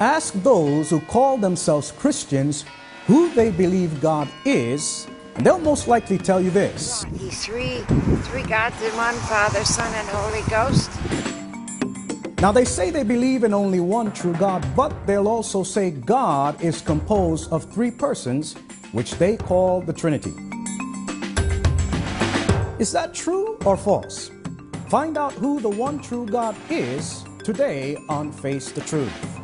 Ask those who call themselves Christians who they believe God is, and they'll most likely tell you this. He's three, three gods in one, Father, Son, and Holy Ghost. Now, they say they believe in only one true God, but they'll also say God is composed of three persons, which they call the Trinity. Is that true or false? Find out who the one true God is today on Face the Truth.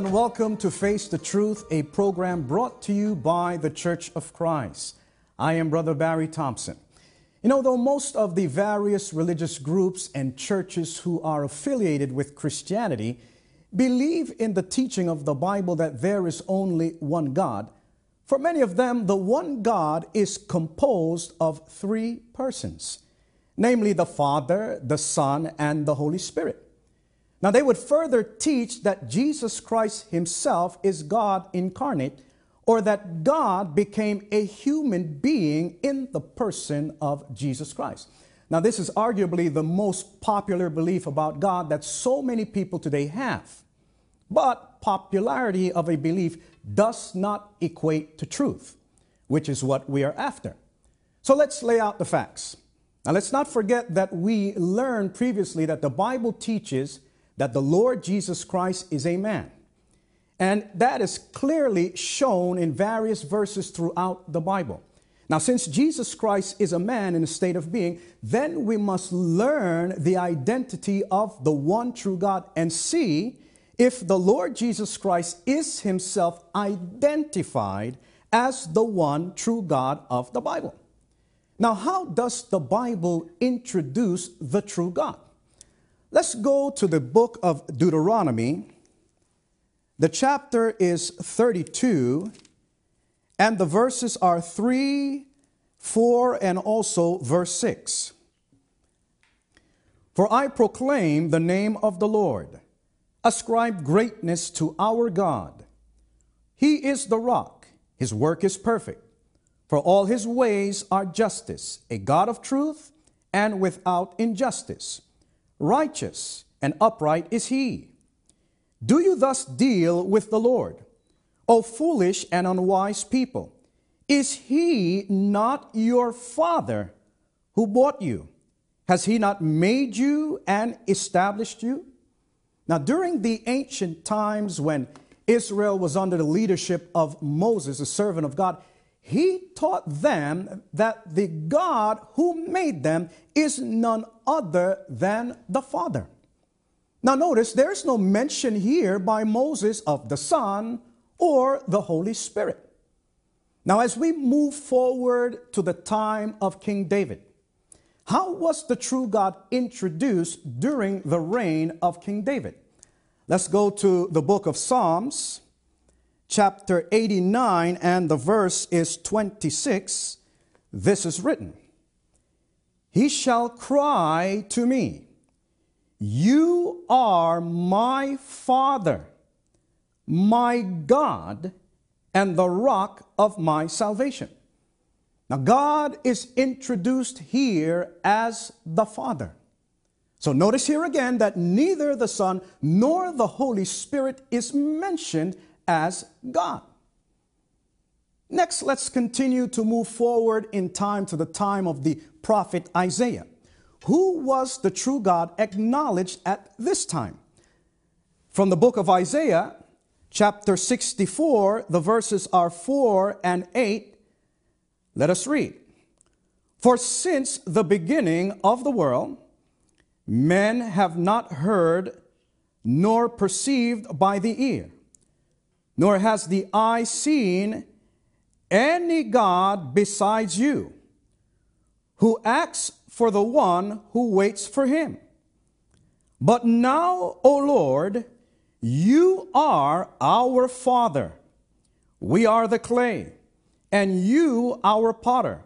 And welcome to Face the Truth, a program brought to you by the Church of Christ. I am Brother Barry Thompson. You know, though most of the various religious groups and churches who are affiliated with Christianity believe in the teaching of the Bible that there is only one God, for many of them, the one God is composed of three persons, namely the Father, the Son, and the Holy Spirit. Now, they would further teach that Jesus Christ himself is God incarnate, or that God became a human being in the person of Jesus Christ. Now, this is arguably the most popular belief about God that so many people today have. But popularity of a belief does not equate to truth, which is what we are after. So let's lay out the facts. Now, let's not forget that we learned previously that the Bible teaches that the Lord Jesus Christ is a man. And that is clearly shown in various verses throughout the Bible. Now, since Jesus Christ is a man in a state of being, then we must learn the identity of the one true God and see if the Lord Jesus Christ is himself identified as the one true God of the Bible. Now, how does the Bible introduce the true God? Let's go to the book of Deuteronomy. The chapter is 32, and the verses are 3, 4, and also verse 6. For I proclaim the name of the Lord, ascribe greatness to our God. He is the rock, his work is perfect, for all his ways are justice, a God of truth and without injustice. Righteous and upright is he. Do you thus deal with the Lord, O foolish and unwise people? Is he not your father who bought you? Has he not made you and established you? Now, during the ancient times when Israel was under the leadership of Moses, a servant of God, he taught them that the God who made them is none other than the Father. Now, notice there's no mention here by Moses of the Son or the Holy Spirit. Now, as we move forward to the time of King David, how was the true God introduced during the reign of King David? Let's go to the book of Psalms, chapter 89, and the verse is 26. This is written He shall cry to me, You are my Father, my God, and the rock of my salvation. Now, God is introduced here as the Father. So, notice here again that neither the Son nor the Holy Spirit is mentioned as God. Next, let's continue to move forward in time to the time of the prophet Isaiah. Who was the true God acknowledged at this time? From the book of Isaiah, chapter 64, the verses are 4 and 8 let us read. For since the beginning of the world, men have not heard nor perceived by the ear, nor has the eye seen any God besides you, who acts for the one who waits for him. But now, O Lord, You are our Father. We are the clay, and you our potter,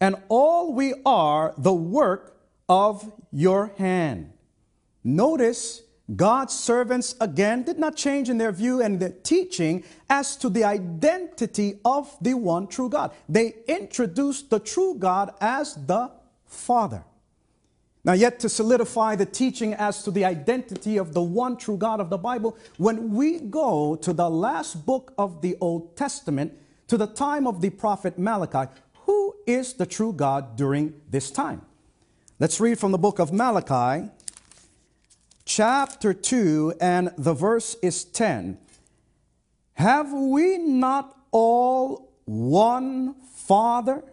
and all we are the work of your hand. Notice God's servants again did not change in their view and their teaching as to the identity of the one true God. They introduced the true God as the Father. Now, yet to solidify the teaching as to the identity of the one true God of the Bible, when we go to the last book of the Old Testament, to the time of the prophet Malachi, who is the true God during this time? Let's read from the book of Malachi, chapter 2, and the verse is 10. Have we not all one Father?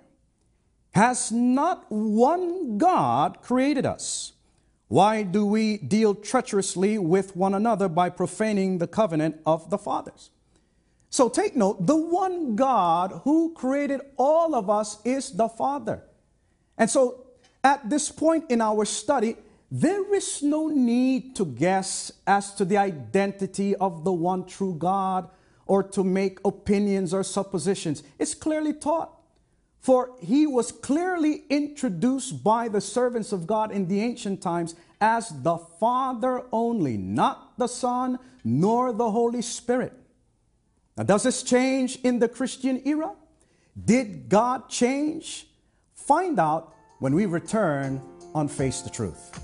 Has not one God created us? Why do we deal treacherously with one another by profaning the covenant of the fathers? So take note the one God who created all of us is the Father. And so at this point in our study, there is no need to guess as to the identity of the one true God or to make opinions or suppositions. It's clearly taught. For he was clearly introduced by the servants of God in the ancient times as the Father only, not the Son nor the Holy Spirit. Now, does this change in the Christian era? Did God change? Find out when we return on Face the Truth.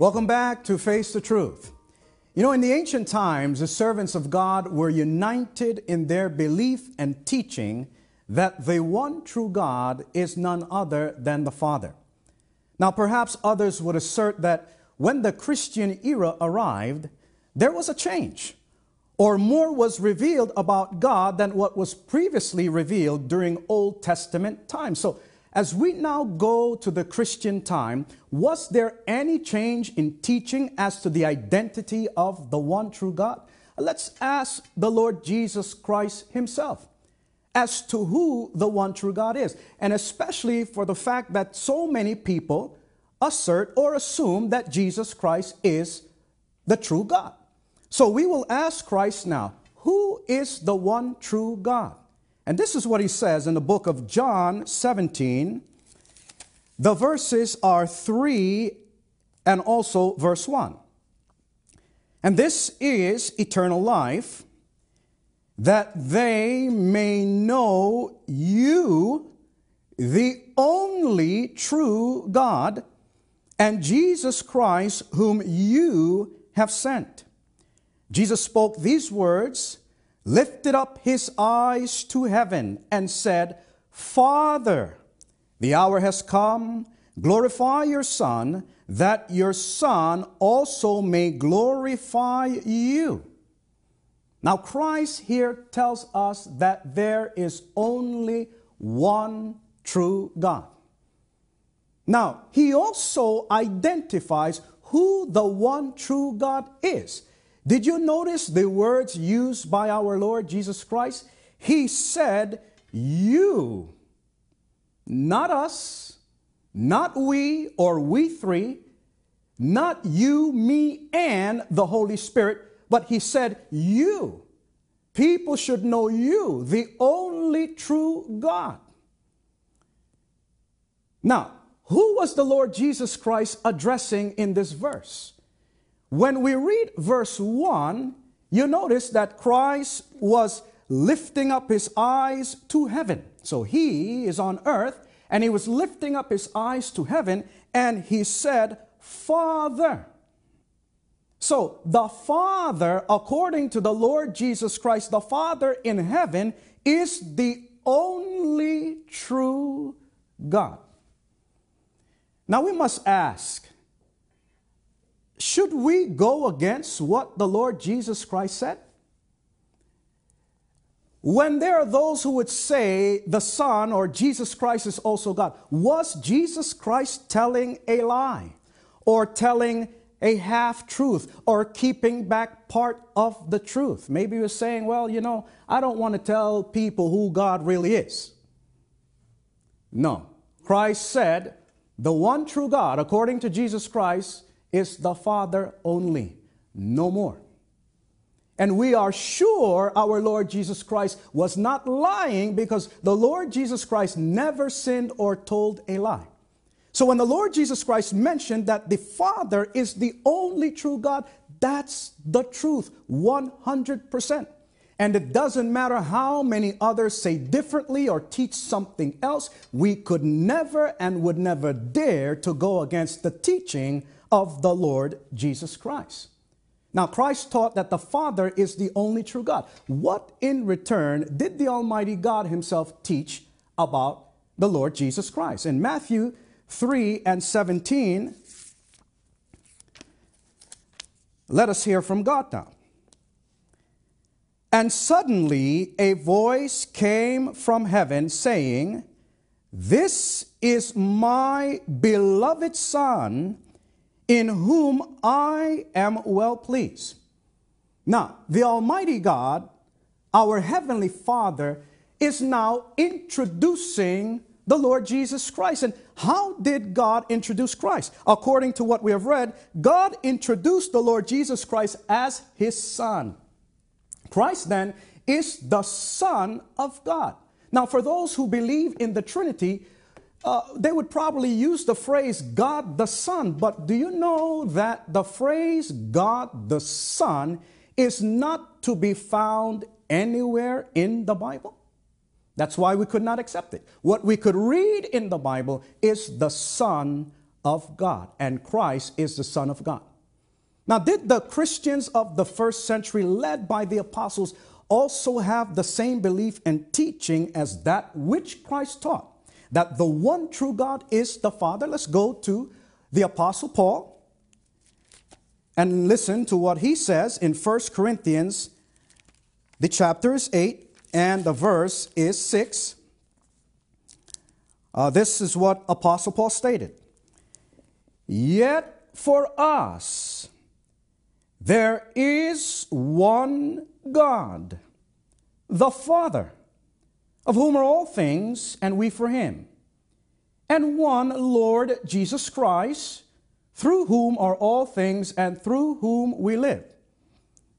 Welcome back to Face the Truth. You know, in the ancient times, the servants of God were united in their belief and teaching that the one true God is none other than the Father. Now, perhaps others would assert that when the Christian era arrived, there was a change, or more was revealed about God than what was previously revealed during Old Testament times. So, as we now go to the Christian time, was there any change in teaching as to the identity of the one true God? Let's ask the Lord Jesus Christ Himself as to who the one true God is, and especially for the fact that so many people assert or assume that Jesus Christ is the true God. So we will ask Christ now, who is the one true God? And this is what he says in the book of John 17. The verses are 3 and also verse 1. And this is eternal life, that they may know you, the only true God, and Jesus Christ, whom you have sent. Jesus spoke these words lifted up his eyes to heaven and said, Father, the hour has come. Glorify your Son, that your Son also may glorify you. Now, Christ here tells us that there is only one true God. Now, he also identifies who the one true God is. Did you notice the words used by our Lord Jesus Christ? He said, You, not us, not we or we three, not you, me, and the Holy Spirit, but He said, You. People should know you, the only true God. Now, who was the Lord Jesus Christ addressing in this verse? When we read verse 1, you notice that Christ was lifting up his eyes to heaven. So he is on earth and he was lifting up his eyes to heaven and he said, Father. So the Father, according to the Lord Jesus Christ, the Father in heaven is the only true God. Now we must ask, should we go against what the Lord Jesus Christ said? When there are those who would say the Son or Jesus Christ is also God, was Jesus Christ telling a lie or telling a half truth or keeping back part of the truth? Maybe you're saying, well, you know, I don't want to tell people who God really is. No. Christ said, The one true God, according to Jesus Christ, is the Father only, no more. And we are sure our Lord Jesus Christ was not lying because the Lord Jesus Christ never sinned or told a lie. So when the Lord Jesus Christ mentioned that the Father is the only true God, that's the truth, 100%. And it doesn't matter how many others say differently or teach something else, we could never and would never dare to go against the teaching of the Lord Jesus Christ. Now, Christ taught that the Father is the only true God. What in return did the Almighty God Himself teach about the Lord Jesus Christ? In Matthew 3 and 17, let us hear from God now. And suddenly a voice came from heaven saying, This is my beloved Son in whom I am well pleased. Now, the Almighty God, our Heavenly Father, is now introducing the Lord Jesus Christ. And how did God introduce Christ? According to what we have read, God introduced the Lord Jesus Christ as his Son. Christ then is the Son of God. Now, for those who believe in the Trinity, uh, they would probably use the phrase God the Son, but do you know that the phrase God the Son is not to be found anywhere in the Bible? That's why we could not accept it. What we could read in the Bible is the Son of God, and Christ is the Son of God. Now, did the Christians of the first century, led by the apostles, also have the same belief and teaching as that which Christ taught? That the one true God is the Father. Let's go to the Apostle Paul and listen to what he says in 1 Corinthians. The chapter is 8 and the verse is 6. Uh, this is what Apostle Paul stated. Yet for us there is one God, the Father of whom are all things, and we for him, and one Lord Jesus Christ, through whom are all things, and through whom we live.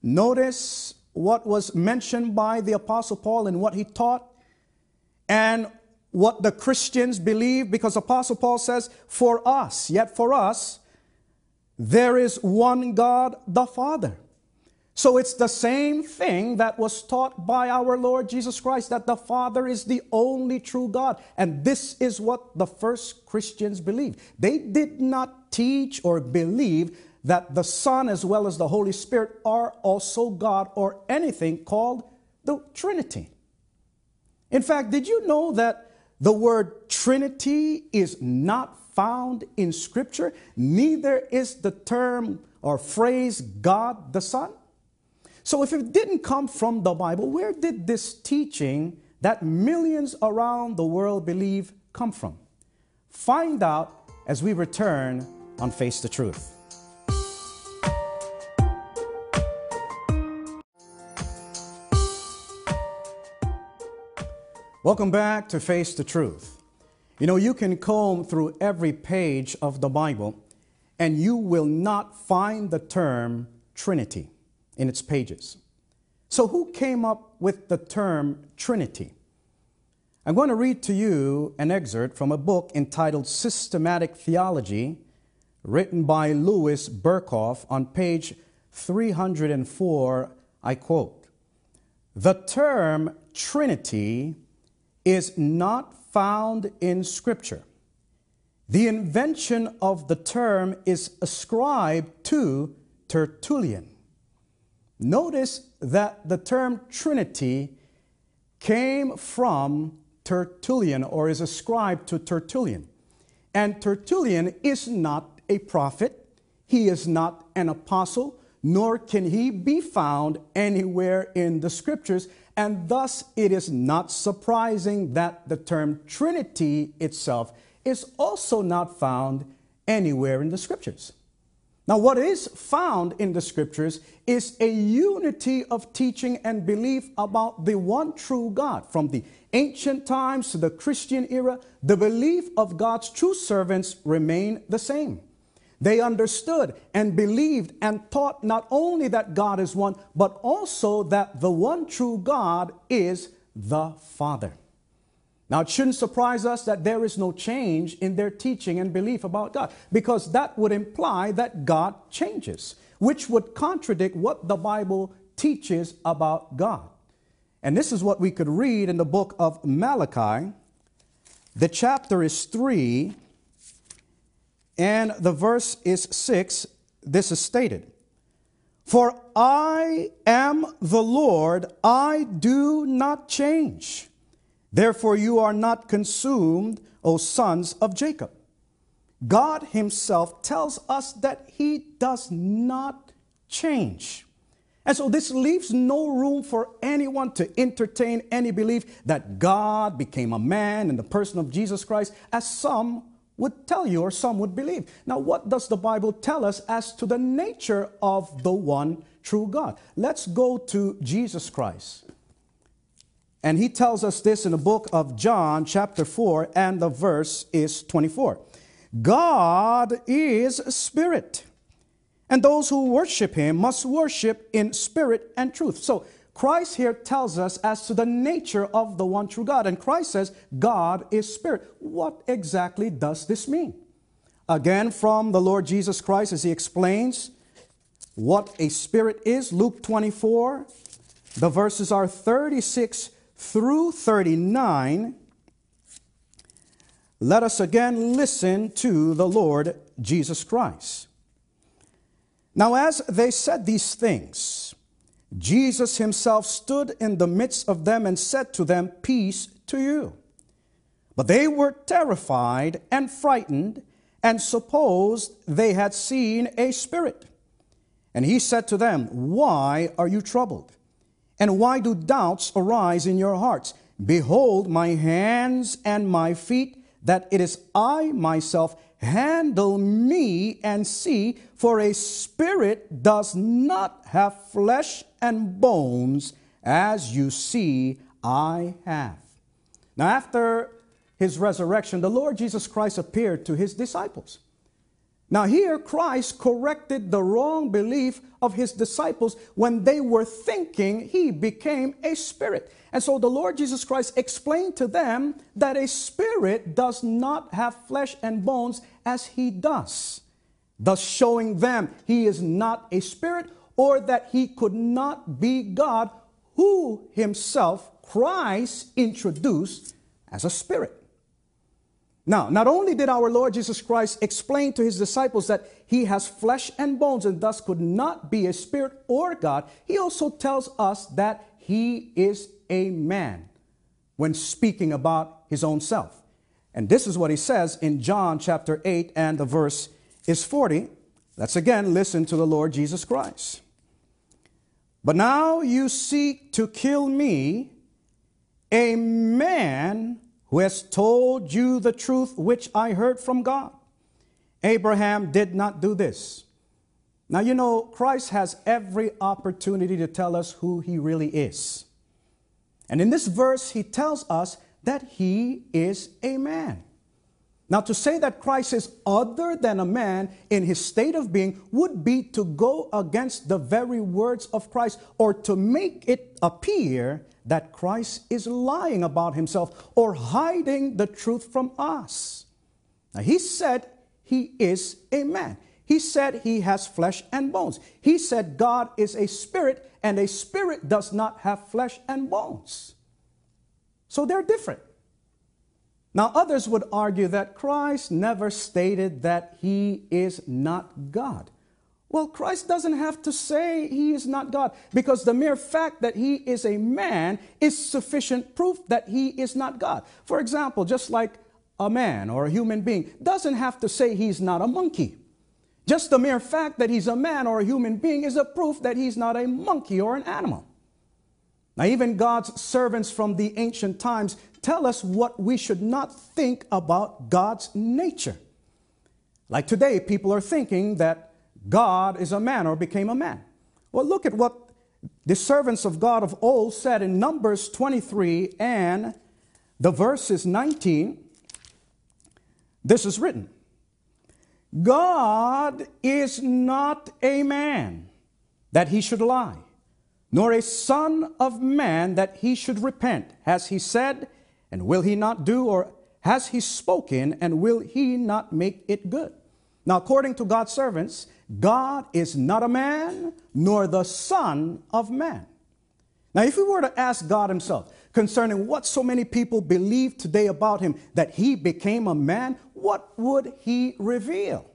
Notice what was mentioned by the Apostle Paul and what he taught, and what the Christians believe, because Apostle Paul says, For us, yet for us, there is one God the Father so it's the same thing that was taught by our Lord Jesus Christ that the Father is the only true God. And this is what the first Christians believed. They did not teach or believe that the Son as well as the Holy Spirit are also God or anything called the Trinity. In fact, did you know that the word Trinity is not found in Scripture? Neither is the term or phrase God the Son. So, if it didn't come from the Bible, where did this teaching that millions around the world believe come from? Find out as we return on Face the Truth. Welcome back to Face the Truth. You know, you can comb through every page of the Bible and you will not find the term Trinity in its pages. So, who came up with the term Trinity? I'm going to read to you an excerpt from a book entitled Systematic Theology, written by Louis Berkhof on page 304. I quote The term Trinity is not found in Scripture. The invention of the term is ascribed to Tertullian. Notice that the term Trinity came from Tertullian or is ascribed to Tertullian. And Tertullian is not a prophet, he is not an apostle, nor can he be found anywhere in the scriptures. And thus, it is not surprising that the term Trinity itself is also not found anywhere in the scriptures. Now, what is found in the scriptures is a unity of teaching and belief about the one true God. From the ancient times to the Christian era, the belief of God's true servants remained the same. They understood and believed and taught not only that God is one, but also that the one true God is the Father. Now, it shouldn't surprise us that there is no change in their teaching and belief about God, because that would imply that God changes, which would contradict what the Bible teaches about God. And this is what we could read in the book of Malachi. The chapter is 3, and the verse is 6. This is stated For I am the Lord, I do not change. Therefore, you are not consumed, O sons of Jacob. God Himself tells us that He does not change. And so this leaves no room for anyone to entertain any belief that God became a man in the person of Jesus Christ, as some would tell you or some would believe. Now, what does the Bible tell us as to the nature of the one true God? Let's go to Jesus Christ. And he tells us this in the book of John, chapter 4, and the verse is 24. God is spirit, and those who worship him must worship in spirit and truth. So, Christ here tells us as to the nature of the one true God. And Christ says, God is spirit. What exactly does this mean? Again, from the Lord Jesus Christ, as he explains what a spirit is, Luke 24, the verses are 36 through 39, let us again listen to the Lord Jesus Christ. Now, as they said these things, Jesus himself stood in the midst of them and said to them, Peace to you. But they were terrified and frightened and supposed they had seen a spirit. And he said to them, Why are you troubled? And why do doubts arise in your hearts? Behold my hands and my feet, that it is I myself. Handle me and see, for a spirit does not have flesh and bones, as you see I have. Now, after his resurrection, the Lord Jesus Christ appeared to his disciples. Now, here Christ corrected the wrong belief of his disciples when they were thinking he became a spirit. And so the Lord Jesus Christ explained to them that a spirit does not have flesh and bones as he does, thus showing them he is not a spirit or that he could not be God, who himself, Christ, introduced as a spirit. Now, not only did our Lord Jesus Christ explain to his disciples that he has flesh and bones and thus could not be a spirit or God, he also tells us that he is a man when speaking about his own self. And this is what he says in John chapter 8, and the verse is 40. Let's again listen to the Lord Jesus Christ. But now you seek to kill me, a man who has told you the truth which I heard from God. Abraham did not do this. Now, you know, Christ has every opportunity to tell us who he really is. And in this verse, he tells us that he is a man. Now, to say that Christ is other than a man in his state of being would be to go against the very words of Christ or to make it appear that Christ is lying about himself or hiding the truth from us. Now, he said he is a man. He said he has flesh and bones. He said God is a spirit, and a spirit does not have flesh and bones. So they're different. Now, others would argue that Christ never stated that he is not God. Well, Christ doesn't have to say he is not God because the mere fact that he is a man is sufficient proof that he is not God. For example, just like a man or a human being doesn't have to say he's not a monkey. Just the mere fact that he's a man or a human being is a proof that he's not a monkey or an animal. Now, even God's servants from the ancient times tell us what we should not think about God's nature. Like today, people are thinking that God is a man or became a man. Well, look at what the servants of God of old said in Numbers 23 and the verses 19. This is written God is not a man that he should lie, nor a son of man that he should repent. Has he said, and will he not do, or has he spoken, and will he not make it good? Now, according to God's servants, God is not a man, nor the son of man. Now, if we were to ask God himself concerning what so many people believe today about him, that he became a man, what would he reveal?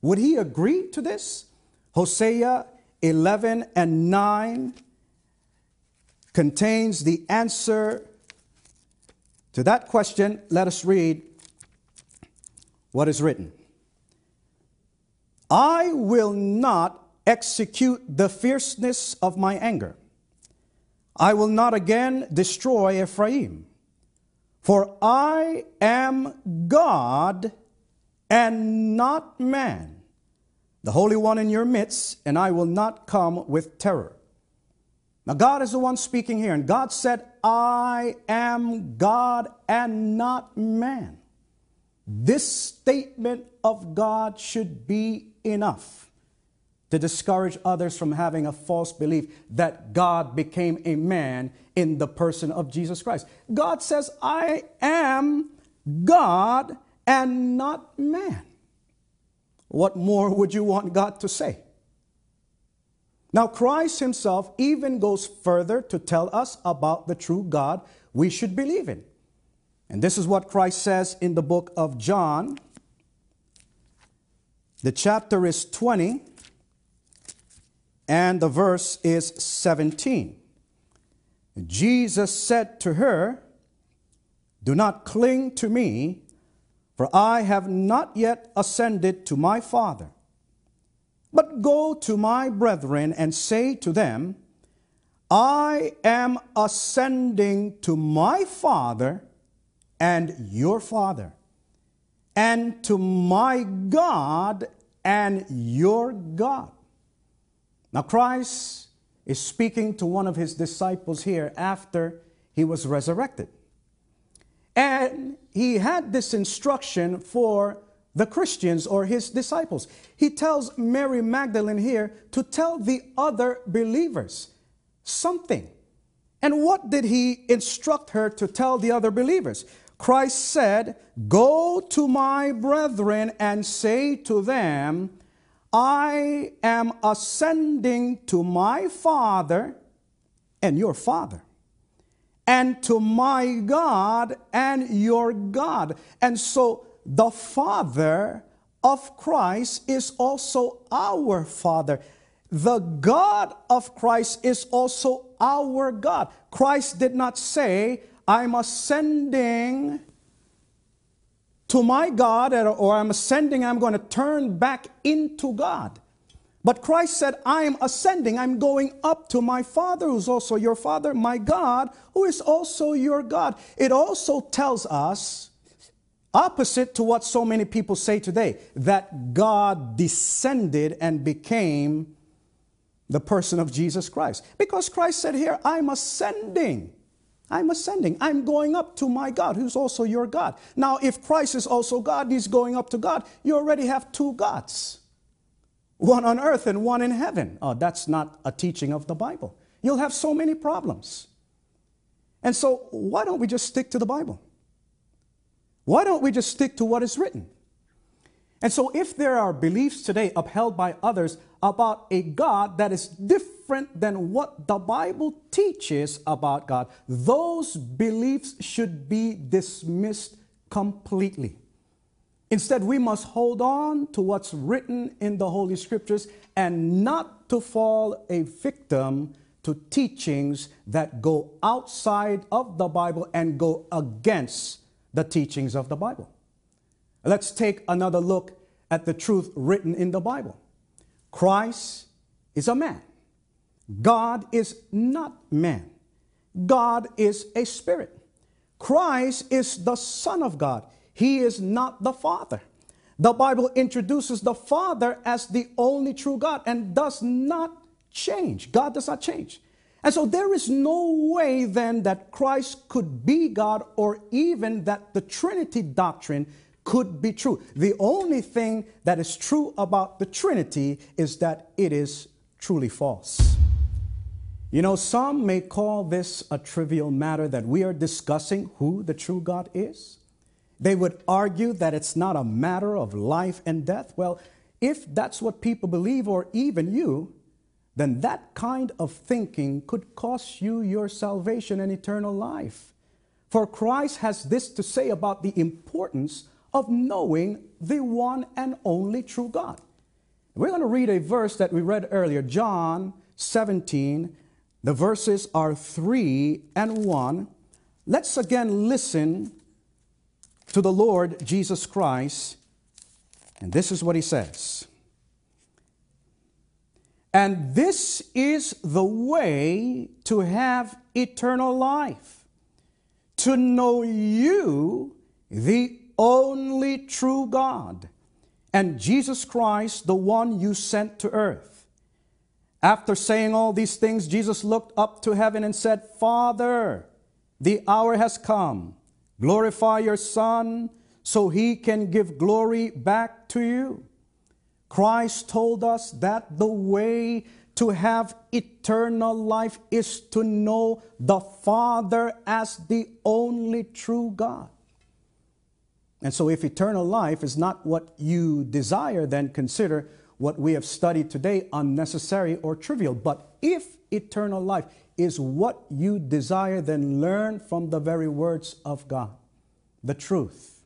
Would he agree to this? Hosea 11 and 9 contains the answer to that question. Let us read what is written. I will not execute the fierceness of my anger. I will not again destroy Ephraim. For I am God and not man, the Holy One in your midst, and I will not come with terror. Now, God is the one speaking here, and God said, I am God and not man. This statement of God should be enough to discourage others from having a false belief that God became a man in the person of Jesus Christ. God says, I am God and not man. What more would you want God to say? Now, Christ himself even goes further to tell us about the true God we should believe in. And this is what Christ says in the book of John. The chapter is 20 and the verse is 17. Jesus said to her, Do not cling to me, for I have not yet ascended to my Father. But go to my brethren and say to them, I am ascending to my Father and your Father, and to my God and your God. Now, Christ is speaking to one of his disciples here after he was resurrected. And he had this instruction for the Christians or his disciples. He tells Mary Magdalene here to tell the other believers something. And what did he instruct her to tell the other believers? Christ said, Go to my brethren and say to them, I am ascending to my Father and your Father, and to my God and your God. And so the Father of Christ is also our Father. The God of Christ is also our God. Christ did not say, I'm ascending to my God, or I'm ascending, I'm going to turn back into God. But Christ said, I am ascending, I'm going up to my Father, who's also your Father, my God, who is also your God. It also tells us, opposite to what so many people say today, that God descended and became the person of Jesus Christ. Because Christ said here, I'm ascending. I'm ascending. I'm going up to my God, who's also your God. Now, if Christ is also God, he's going up to God, you already have two gods one on earth and one in heaven. Oh, that's not a teaching of the Bible. You'll have so many problems. And so, why don't we just stick to the Bible? Why don't we just stick to what is written? And so, if there are beliefs today upheld by others about a God that is different than what the Bible teaches about God, those beliefs should be dismissed completely. Instead, we must hold on to what's written in the Holy Scriptures and not to fall a victim to teachings that go outside of the Bible and go against the teachings of the Bible. Let's take another look at the truth written in the Bible. Christ is a man. God is not man. God is a spirit. Christ is the Son of God. He is not the Father. the Bible introduces the Father as the only true God and does not change. God does not change. And so there is no way then that Christ could be God or even that the Trinity doctrine could be true. The only thing that is true about the Trinity is that it is truly false. You know, some may call this a trivial matter that we are discussing who the true God is. They would argue that it's not a matter of life and death. Well, if that's what people believe, or even you, then that kind of thinking could cost you your salvation and eternal life. For Christ has this to say about the importance of knowing the one and only true God. We're going to read a verse that we read earlier, John 17, the verses are 3 and 1. Let's again listen to the Lord Jesus Christ. And this is what he says. And this is the way to have eternal life, to know you, the only true God, and Jesus Christ, the one you sent to earth. After saying all these things, Jesus looked up to heaven and said, Father, the hour has come. Glorify your Son so he can give glory back to you. Christ told us that the way to have eternal life is to know the Father as the only true God. And so, if eternal life is not what you desire, then consider what we have studied today unnecessary or trivial. But if eternal life is what you desire, then learn from the very words of God the truth.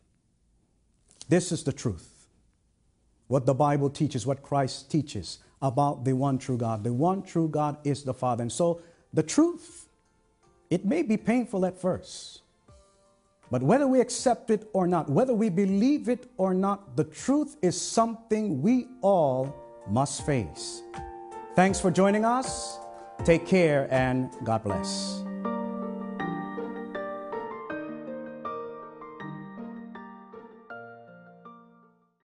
This is the truth. What the Bible teaches, what Christ teaches about the one true God. The one true God is the Father. And so the truth, it may be painful at first. But whether we accept it or not, whether we believe it or not, the truth is something we all must face. Thanks for joining us. Take care and God bless.